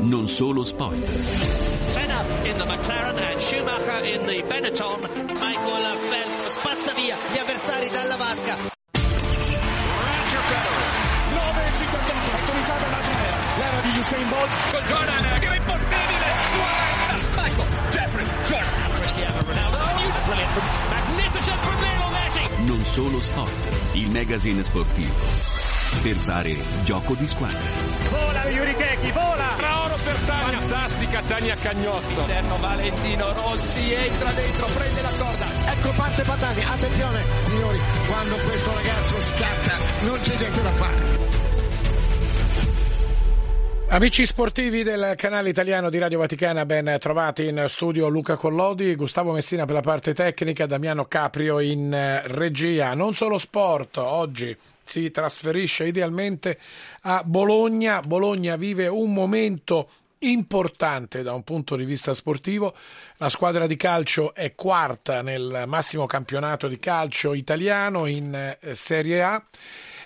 Non solo sport. Senna in the McLaren and Schumacher in the Benetton. Michael Phelps spazza via gli avversari dalla vasca. Roger Federer. 9.58, è cominciata l'altra era. L'era di Usain Bolt. Con Jordan, che è impossibile. Michael, Jeffrey, Jordan. Cristiano Ronaldo. Oh, brilliant from, magnificent from Lionel Messi. Non solo sport. Il magazine sportivo. Per fare gioco di squadra. Vola Yuri Keki, vola! Per Tania. Fantastica Tania Cagnotto. Interno Valentino Rossi entra dentro, prende la corda. Ecco parte Patani, attenzione signori, quando questo ragazzo scatta non c'è niente da fare. Amici sportivi del canale italiano di Radio Vaticana, ben trovati in studio Luca Collodi, Gustavo Messina per la parte tecnica, Damiano Caprio in regia. Non solo sport, oggi si trasferisce idealmente a Bologna. Bologna vive un momento importante da un punto di vista sportivo. La squadra di calcio è quarta nel massimo campionato di calcio italiano in Serie A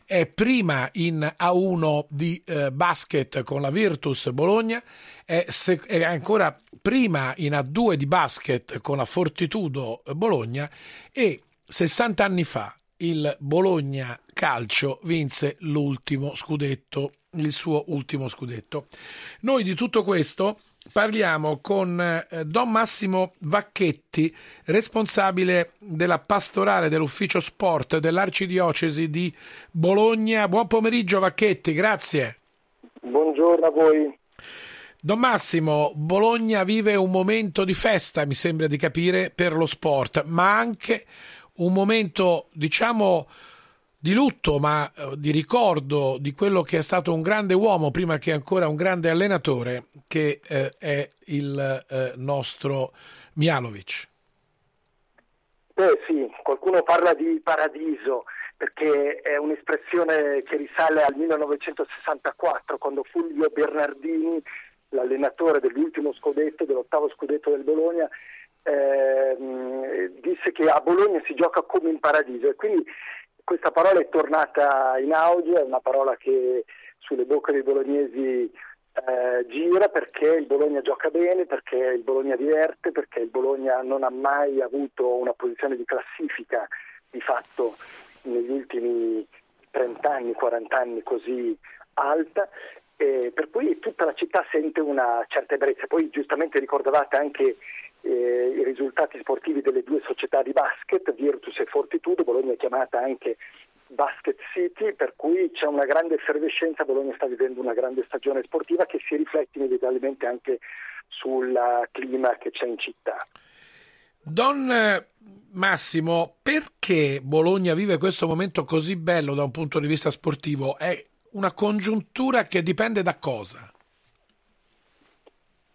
è prima in A1 di eh, basket con la Virtus Bologna, è, se- è, ancora prima in A2 di basket con la Fortitudo Bologna e 60 anni fa il Bologna Calcio vinse l'ultimo scudetto, il suo ultimo scudetto. Noi di tutto questo parliamo con eh, Don Massimo Vacchetti, responsabile della pastorale dell'ufficio sport dell'Arcidiocesi di Bologna. Buon pomeriggio Vacchetti, grazie. Buongiorno a voi. Don Massimo, Bologna vive un momento di festa, mi sembra di capire, per lo sport, ma anche un momento, diciamo, di lutto, ma di ricordo di quello che è stato un grande uomo, prima che ancora un grande allenatore, che eh, è il eh, nostro Mialovic. Beh sì, qualcuno parla di paradiso perché è un'espressione che risale al 1964 quando Fulvio Bernardini, l'allenatore dell'ultimo scudetto, dell'ottavo scudetto del Bologna, eh, disse che a Bologna si gioca come in paradiso e quindi questa parola è tornata in auge, è una parola che sulle bocche dei bolognesi eh, gira perché il Bologna gioca bene, perché il Bologna diverte, perché il Bologna non ha mai avuto una posizione di classifica di fatto negli ultimi 30 anni, 40 anni così alta. Eh, per cui tutta la città sente una certa ebbrezza. Poi giustamente ricordavate anche eh, i risultati sportivi delle due società di basket, Virtus e Fortitudo, Bologna è chiamata anche Basket City, per cui c'è una grande effervescenza, Bologna sta vivendo una grande stagione sportiva che si riflette inevitabilmente anche sul clima che c'è in città. Don Massimo, perché Bologna vive questo momento così bello da un punto di vista sportivo? È una congiuntura che dipende da cosa?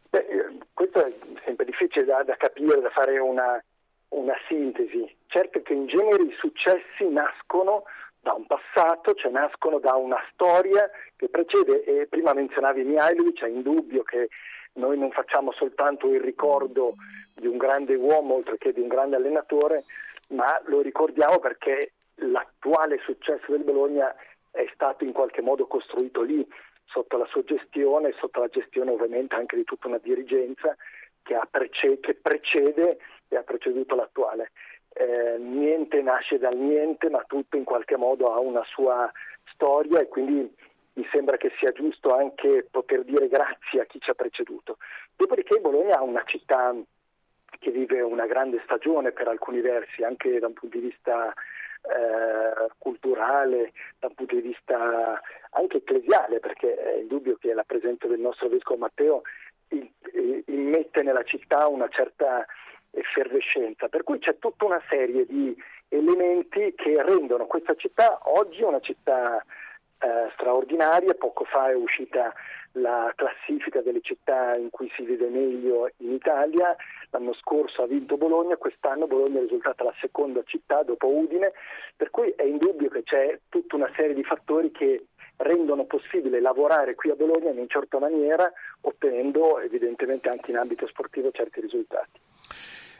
Beh, questo è sempre difficile da, da capire, da fare una, una, sintesi. Certo che in genere i successi nascono da un passato, cioè nascono da una storia che precede, e prima menzionavi Mihailovic, è indubbio che noi non facciamo soltanto il ricordo di un grande uomo oltre che di un grande allenatore, ma lo ricordiamo perché l'attuale successo del Bologna è stato in qualche modo costruito lì, sotto la sua gestione, sotto la gestione ovviamente anche di tutta una dirigenza che, prece- che precede e ha preceduto l'attuale. Eh, niente nasce dal niente, ma tutto in qualche modo ha una sua storia e quindi mi sembra che sia giusto anche poter dire grazie a chi ci ha preceduto. Dopodiché Bologna è una città che vive una grande stagione per alcuni versi, anche da un punto di vista eh, culturale, da un punto di vista anche ecclesiale, perché è indubbio che la presenza del nostro vescovo Matteo immette nella città una certa effervescenza, per cui c'è tutta una serie di elementi che rendono questa città oggi una città eh, straordinaria, poco fa è uscita la classifica delle città in cui si vive meglio in Italia, l'anno scorso ha vinto Bologna, quest'anno Bologna è risultata la seconda città dopo Udine, per cui è indubbio che c'è tutta una serie di fattori che rendono possibile lavorare qui a Bologna in una certa maniera, ottenendo evidentemente anche in ambito sportivo certi risultati.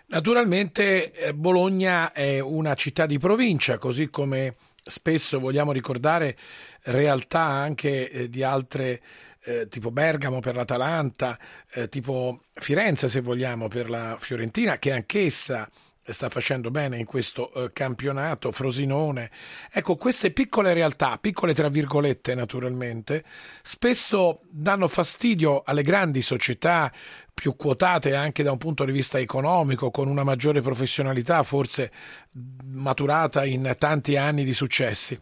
Naturalmente Bologna è una città di provincia, così come spesso vogliamo ricordare realtà anche eh, di altre eh, tipo Bergamo per l'Atalanta, eh, tipo Firenze se vogliamo per la Fiorentina, che anch'essa sta facendo bene in questo eh, campionato, Frosinone. Ecco, queste piccole realtà, piccole tra virgolette naturalmente, spesso danno fastidio alle grandi società più quotate anche da un punto di vista economico, con una maggiore professionalità, forse maturata in tanti anni di successi.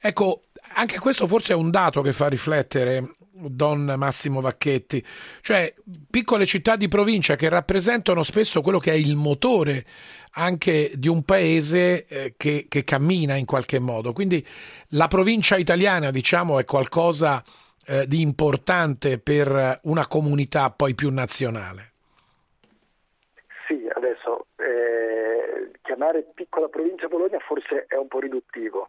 Ecco, anche questo forse è un dato che fa riflettere Don Massimo Vacchetti, cioè piccole città di provincia che rappresentano spesso quello che è il motore anche di un paese eh, che, che, cammina in qualche modo. Quindi la provincia italiana, diciamo, è qualcosa eh, di importante per una comunità poi più nazionale. Sì, adesso eh, chiamare piccola provincia Bologna forse è un po' riduttivo.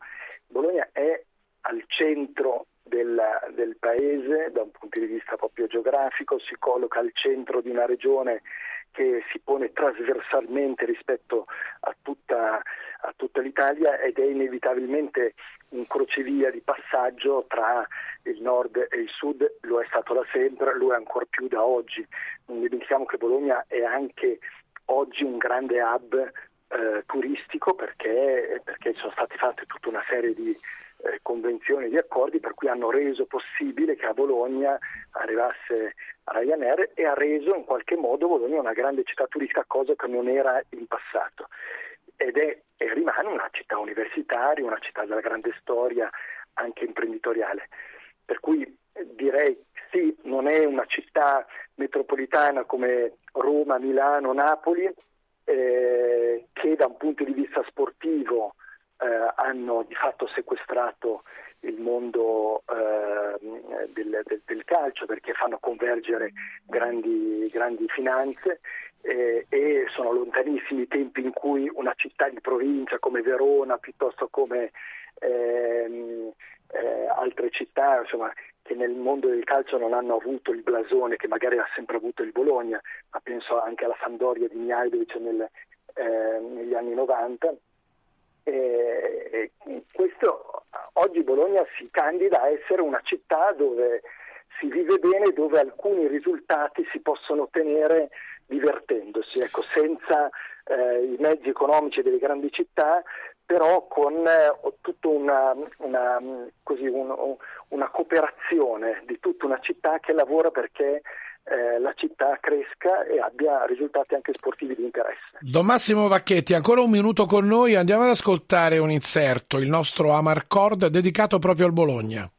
Bologna è al centro del, del, paese da un punto di vista proprio geografico, si colloca al centro di una regione che si pone trasversalmente rispetto a tutta, a tutta l'Italia ed è inevitabilmente un crocevia di passaggio tra il nord e il sud, lo è stato da sempre, lo è ancora più da oggi. Non dimentichiamo che Bologna è anche oggi un grande hub eh, turistico perché, perché sono state fatte tutta una serie di eh, convenzioni di accordi per cui hanno reso possibile che a Bologna arrivasse Ryanair e ha reso in qualche modo Bologna una grande città turistica, cosa che non era in passato. Ed è e rimane una città universitaria, una città della grande storia anche imprenditoriale. Per cui eh, direi sì, non è una città metropolitana come Roma, Milano, Napoli, eh, che da un punto di vista sportivo di fatto sequestrato il mondo eh, del, del, del, calcio perché fanno convergere grandi, grandi finanze eh, e sono lontanissimi i tempi in cui una città di provincia come Verona piuttosto come ehm, eh, altre città insomma, che nel mondo del calcio non hanno avuto il blasone che magari ha sempre avuto il Bologna, ma penso anche alla Sandoria di Mihailovic nel, eh, negli anni 90 e questo, oggi Bologna si candida a essere una città dove si vive bene, dove alcuni risultati si possono ottenere divertendosi, ecco, senza eh, i mezzi economici delle grandi città, però con eh, tutta una, una, un, una cooperazione di tutta una città che lavora perché eh, la città cresca e abbia risultati anche sportivi di interesse. Don Massimo Vacchetti, ancora un minuto con noi, andiamo ad ascoltare un inserto, il nostro Amarcord dedicato proprio al Bologna.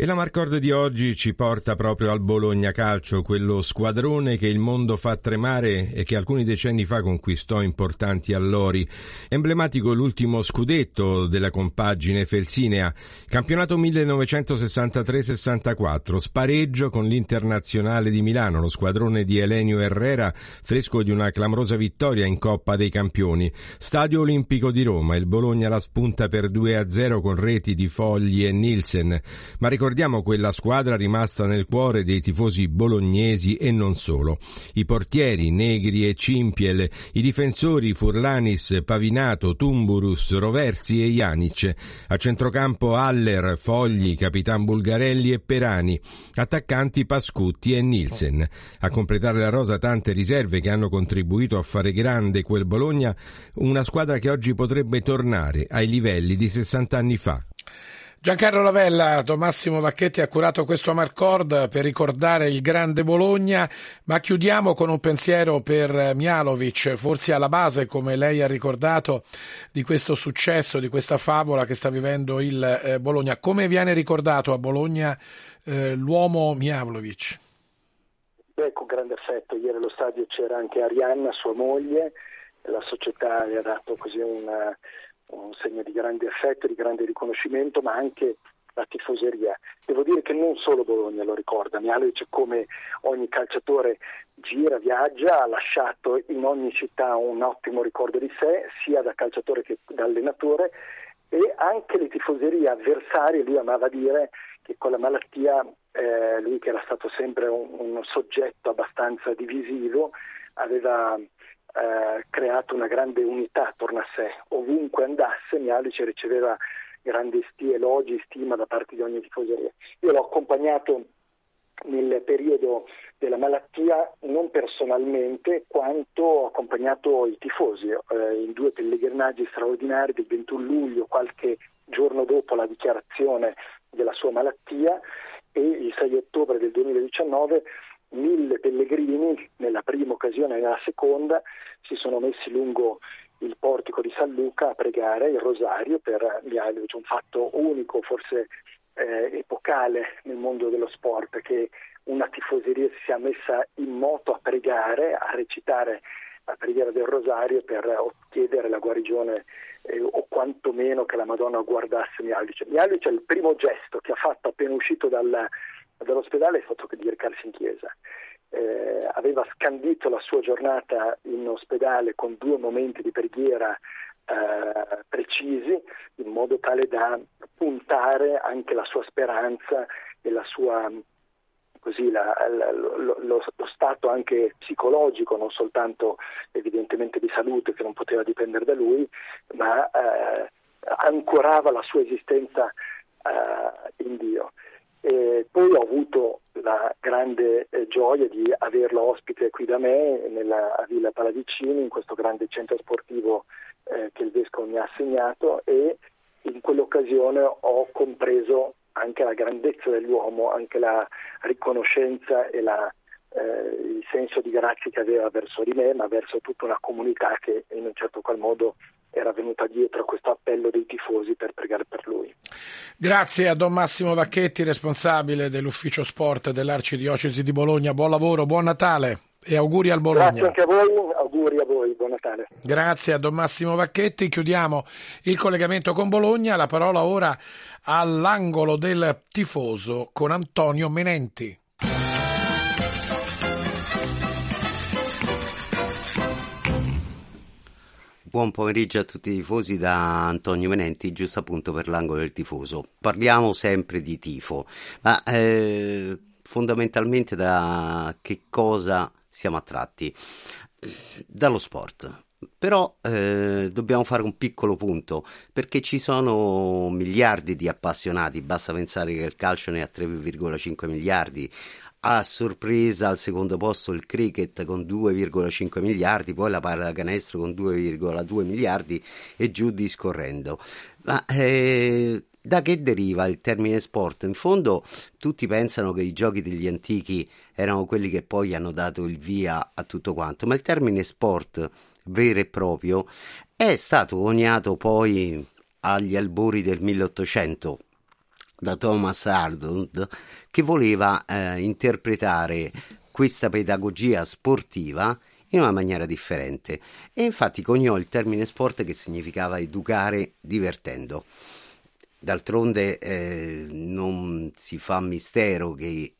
E la Marcord di oggi ci porta proprio al Bologna Calcio, quello squadrone che il mondo fa tremare e che alcuni decenni fa conquistò importanti allori. Emblematico l'ultimo scudetto della compagine felsinea, campionato 1963-64, spareggio con l'Internazionale di Milano, lo squadrone di Elenio Herrera, fresco di una clamorosa vittoria in Coppa dei Campioni. Stadio Olimpico di Roma, il Bologna la spunta per 2-0 con reti di Fogli e Nielsen. Ma ricordiamo quella squadra rimasta nel cuore dei tifosi bolognesi e non solo. I portieri Negri e Cimpiel, i difensori Furlanis, Pavinato, Tumburus, Roversi e Janic, a centrocampo Haller, Fogli, Capitan Bulgarelli e Perani, attaccanti Pascutti e Nielsen. A completare la rosa tante riserve che hanno contribuito a fare grande quel Bologna, una squadra che oggi potrebbe tornare ai livelli di 60 anni fa. Giancarlo Lavella, Massimo Vacchetti ha curato questo Marcord per ricordare il grande Bologna, ma chiudiamo con un pensiero per Mialovic, forse alla base, come lei ha ricordato, di questo successo, di questa favola che sta vivendo il eh, Bologna. Come viene ricordato a Bologna eh, l'uomo Mialovic? Beh, con grande affetto. Ieri allo stadio c'era anche Arianna, sua moglie, la società gli ha dato così una un segno di grande affetto, di grande riconoscimento, ma anche la tifoseria. Devo dire che non solo Bologna lo ricorda, Mialovic come ogni calciatore gira, viaggia, ha lasciato in ogni città un ottimo ricordo di sé, sia da calciatore che da allenatore e anche le tifoserie avversarie, lui amava dire che con la malattia, eh, lui che era stato sempre un, un soggetto abbastanza divisivo, aveva eh, creato una grande unità attorno a sé. Ovunque andasse Mialice riceveva grandi sti, elogi, stima da parte di ogni tifoseria. Io l'ho accompagnato nel periodo della malattia non personalmente quanto ho accompagnato i tifosi eh, in due pellegrinaggi straordinari del 21 luglio, qualche giorno dopo la dichiarazione della sua malattia e il 6 ottobre del 2019 mille pellegrini nella prima occasione e nella seconda si sono messi lungo il portico di San Luca a pregare il rosario per Mihailovic, un fatto unico, forse eh, epocale nel mondo dello sport, che una tifoseria si sia messa in moto a pregare, a recitare la preghiera del rosario per chiedere la guarigione eh, o quantomeno che la Madonna guardasse Mihailovic. Mihailovic è il primo gesto che ha fatto appena uscito dal, dall'ospedale è stato di recarsi in chiesa. Eh, aveva scandito la sua giornata in ospedale con due momenti di preghiera eh, precisi in modo tale da puntare anche la sua speranza e la sua così la, la, lo, lo, lo, stato anche psicologico, non soltanto evidentemente di salute che non poteva dipendere da lui, ma eh, ancorava la sua esistenza eh, in Dio. E poi ho avuto la grande eh, gioia di averlo ospite qui da me nella a Villa Paladicini, in questo grande centro sportivo eh, che il Vescovo mi ha assegnato e in quell'occasione ho compreso anche la grandezza dell'uomo, anche la riconoscenza e la, eh, il senso di grazia che aveva verso di me, ma verso tutta una comunità che in un certo qual modo era venuta dietro a questo appello dei tifosi per pregare per lui. Grazie a Don Massimo Vacchetti, responsabile dell'ufficio sport dell'Arcidiocesi di Bologna. Buon lavoro, buon Natale e auguri al Bologna. Grazie anche a voi, auguri a voi, buon Natale. Grazie a Don Massimo Vacchetti. Chiudiamo il collegamento con Bologna. La parola ora all'angolo del tifoso con Antonio Menenti. Buon pomeriggio a tutti i tifosi da Antonio Menenti, giusto appunto per l'angolo del tifoso. Parliamo sempre di tifo, ma eh, fondamentalmente da che cosa siamo attratti? Dallo sport. Però eh, dobbiamo fare un piccolo punto perché ci sono miliardi di appassionati, basta pensare che il calcio ne ha 3,5 miliardi, a sorpresa al secondo posto il cricket con 2,5 miliardi, poi la pallacanestro con 2,2 miliardi e giù discorrendo. Ma eh, da che deriva il termine sport? In fondo tutti pensano che i giochi degli antichi erano quelli che poi hanno dato il via a tutto quanto, ma il termine sport vero e proprio è stato coniato poi agli albori del 1800 da Thomas Arnold che voleva eh, interpretare questa pedagogia sportiva in una maniera differente e infatti coniò il termine sport che significava educare divertendo. D'altronde eh, non si fa mistero che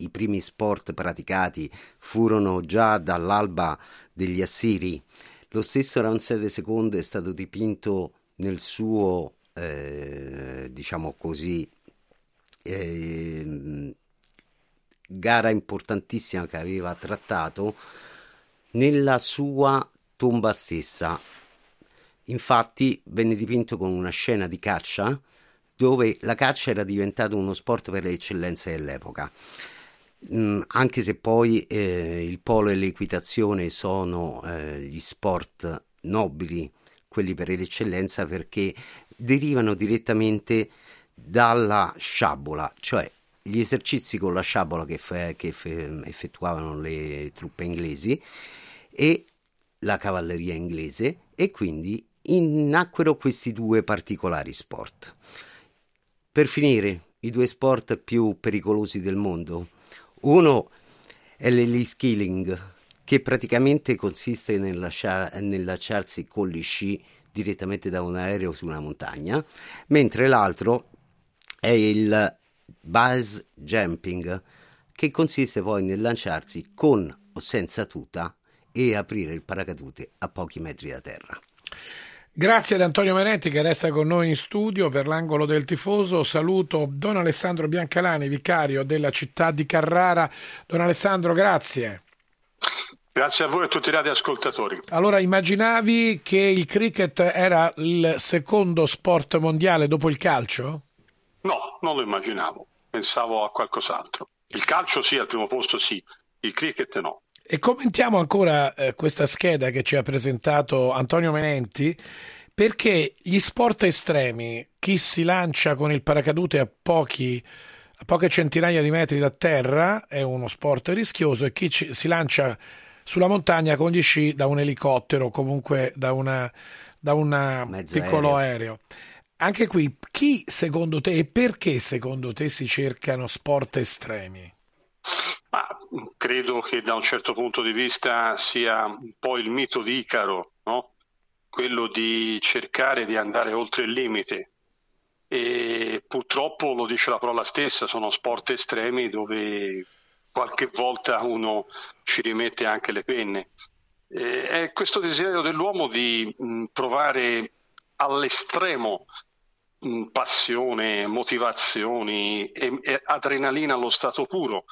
i primi sport praticati furono già dall'alba degli Assiri. Lo stesso Ramsede II è stato dipinto nel suo eh, diciamo così, eh, gara importantissima che aveva trattato nella sua tomba stessa. Infatti venne dipinto con una scena di caccia dove la caccia era diventato uno sport per le eccellenze dell'epoca. Mm, anche se poi eh, il polo e l'equitazione sono eh, gli sport nobili, quelli per l'eccellenza, perché derivano direttamente dalla sciabola, cioè gli esercizi con la sciabola che, fe, che fe, effettuavano le truppe inglesi e la cavalleria inglese e quindi nacquero questi due particolari sport. Per finire, i due sport più pericolosi del mondo. Uno è l'elite skilling, che praticamente consiste nel lasciarsi con gli sci direttamente da un aereo su una montagna, mentre l'altro è il base jumping, che consiste poi nel lanciarsi con o senza tuta e aprire il paracadute a pochi metri da terra. Grazie ad Antonio Menetti che resta con noi in studio per l'angolo del tifoso. Saluto Don Alessandro Biancalani, vicario della città di Carrara. Don Alessandro, grazie. Grazie a voi e a tutti i radioascoltatori. Allora, immaginavi che il cricket era il secondo sport mondiale dopo il calcio? No, non lo immaginavo. Pensavo a qualcos'altro. Il calcio sì, al primo posto sì, il cricket no. E commentiamo ancora eh, questa scheda che ci ha presentato Antonio Menenti, perché gli sport estremi, chi si lancia con il paracadute a, pochi, a poche centinaia di metri da terra è uno sport rischioso e chi ci, si lancia sulla montagna con gli sci da un elicottero o comunque da un da un piccolo aereo. aereo. Anche qui, chi secondo te e perché secondo te si cercano sport estremi? Ma credo che da un certo punto di vista sia un po' il mito di Icaro, no? quello di cercare di andare oltre il limite. E purtroppo lo dice la parola stessa, sono sport estremi dove qualche volta uno ci rimette anche le penne. Eh, è questo desiderio dell'uomo di mh, provare all'estremo mh, passione, motivazioni e, e adrenalina allo stato puro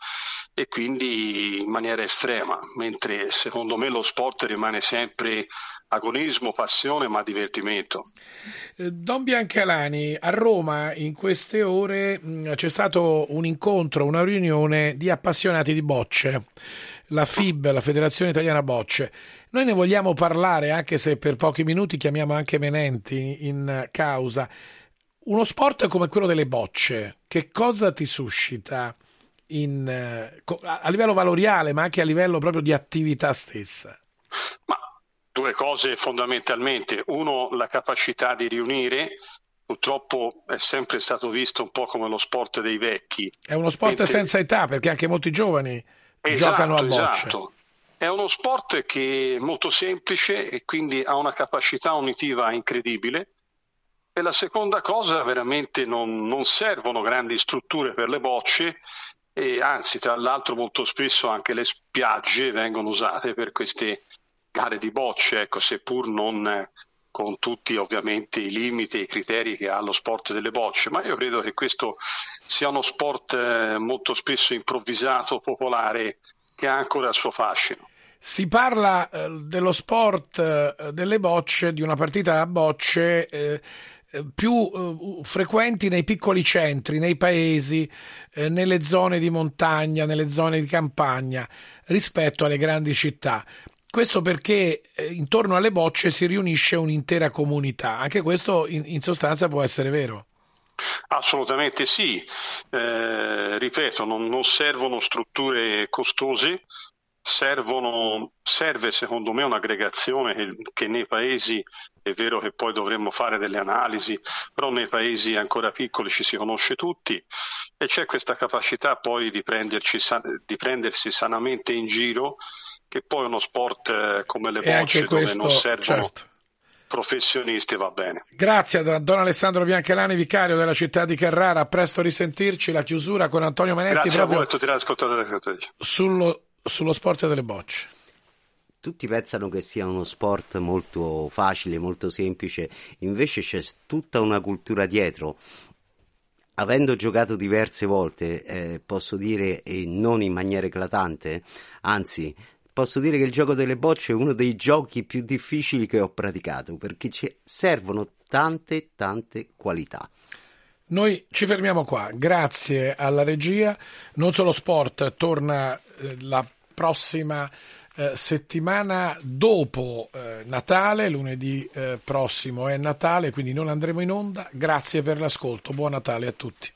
e quindi in maniera estrema, mentre secondo me lo sport rimane sempre agonismo, passione, ma divertimento. Eh, Don Biancalani, a Roma in queste ore mm, c'è stato un incontro, una riunione di appassionati di bocce, la FIB, la Federazione Italiana Bocce. Noi ne vogliamo parlare, anche se per pochi minuti chiamiamo anche Menenti in causa. Uno sport come quello delle bocce, che cosa ti suscita in, eh, a livello valoriale, ma anche a livello proprio di attività stessa? Ma due cose fondamentalmente. Uno, la capacità di riunire. Purtroppo è sempre stato visto un po' come lo sport dei vecchi. È uno sport Mentre... senza età perché anche molti giovani esatto, giocano a bocce. Esatto. È uno sport che è molto semplice e quindi ha una capacità unitiva incredibile. E la seconda cosa, veramente non, non servono grandi strutture per le bocce e anzi, tra l'altro, molto spesso anche le spiagge vengono usate per queste gare di bocce, ecco, seppur non con tutti ovviamente i limiti e i criteri che ha lo sport delle bocce, ma io credo che questo sia uno sport eh, molto spesso improvvisato, popolare, che ha ancora il suo fascino. Si parla eh, dello sport eh, delle bocce, di una partita a bocce eh, più uh, frequenti nei piccoli centri, nei paesi, eh, nelle zone di montagna, nelle zone di campagna rispetto alle grandi città. Questo perché eh, intorno alle bocce si riunisce un'intera comunità. Anche questo in, in sostanza può essere vero. Assolutamente sì, eh, ripeto, non, non, servono strutture costose, servono, serve secondo me un'aggregazione che, che, nei paesi, è vero che poi dovremmo fare delle analisi, però nei paesi ancora piccoli ci si conosce tutti e c'è questa capacità poi di, di prendersi sanamente in giro che poi uno sport eh, come le bocce questo, dove non servono certo. professionisti va bene. Grazie a Don Alessandro Bianchelani, vicario della città di Carrara. A presto risentirci. La chiusura con Antonio Manetti. Grazie a voi e tutti gli ascoltatori. Sullo, sullo sport delle bocce. Tutti pensano che sia uno sport molto facile, molto semplice, invece c'è tutta una cultura dietro avendo giocato diverse volte, eh, posso dire, e non in maniera eclatante, anzi, posso dire che il gioco delle bocce è uno dei giochi più difficili che ho praticato perché ci servono tante tante qualità. Noi ci fermiamo qua, grazie alla regia. Non solo sport torna eh, la prossima eh, settimana dopo eh, Natale, lunedì eh, prossimo è Natale, quindi non andremo in onda. Grazie per l'ascolto, buon Natale a tutti.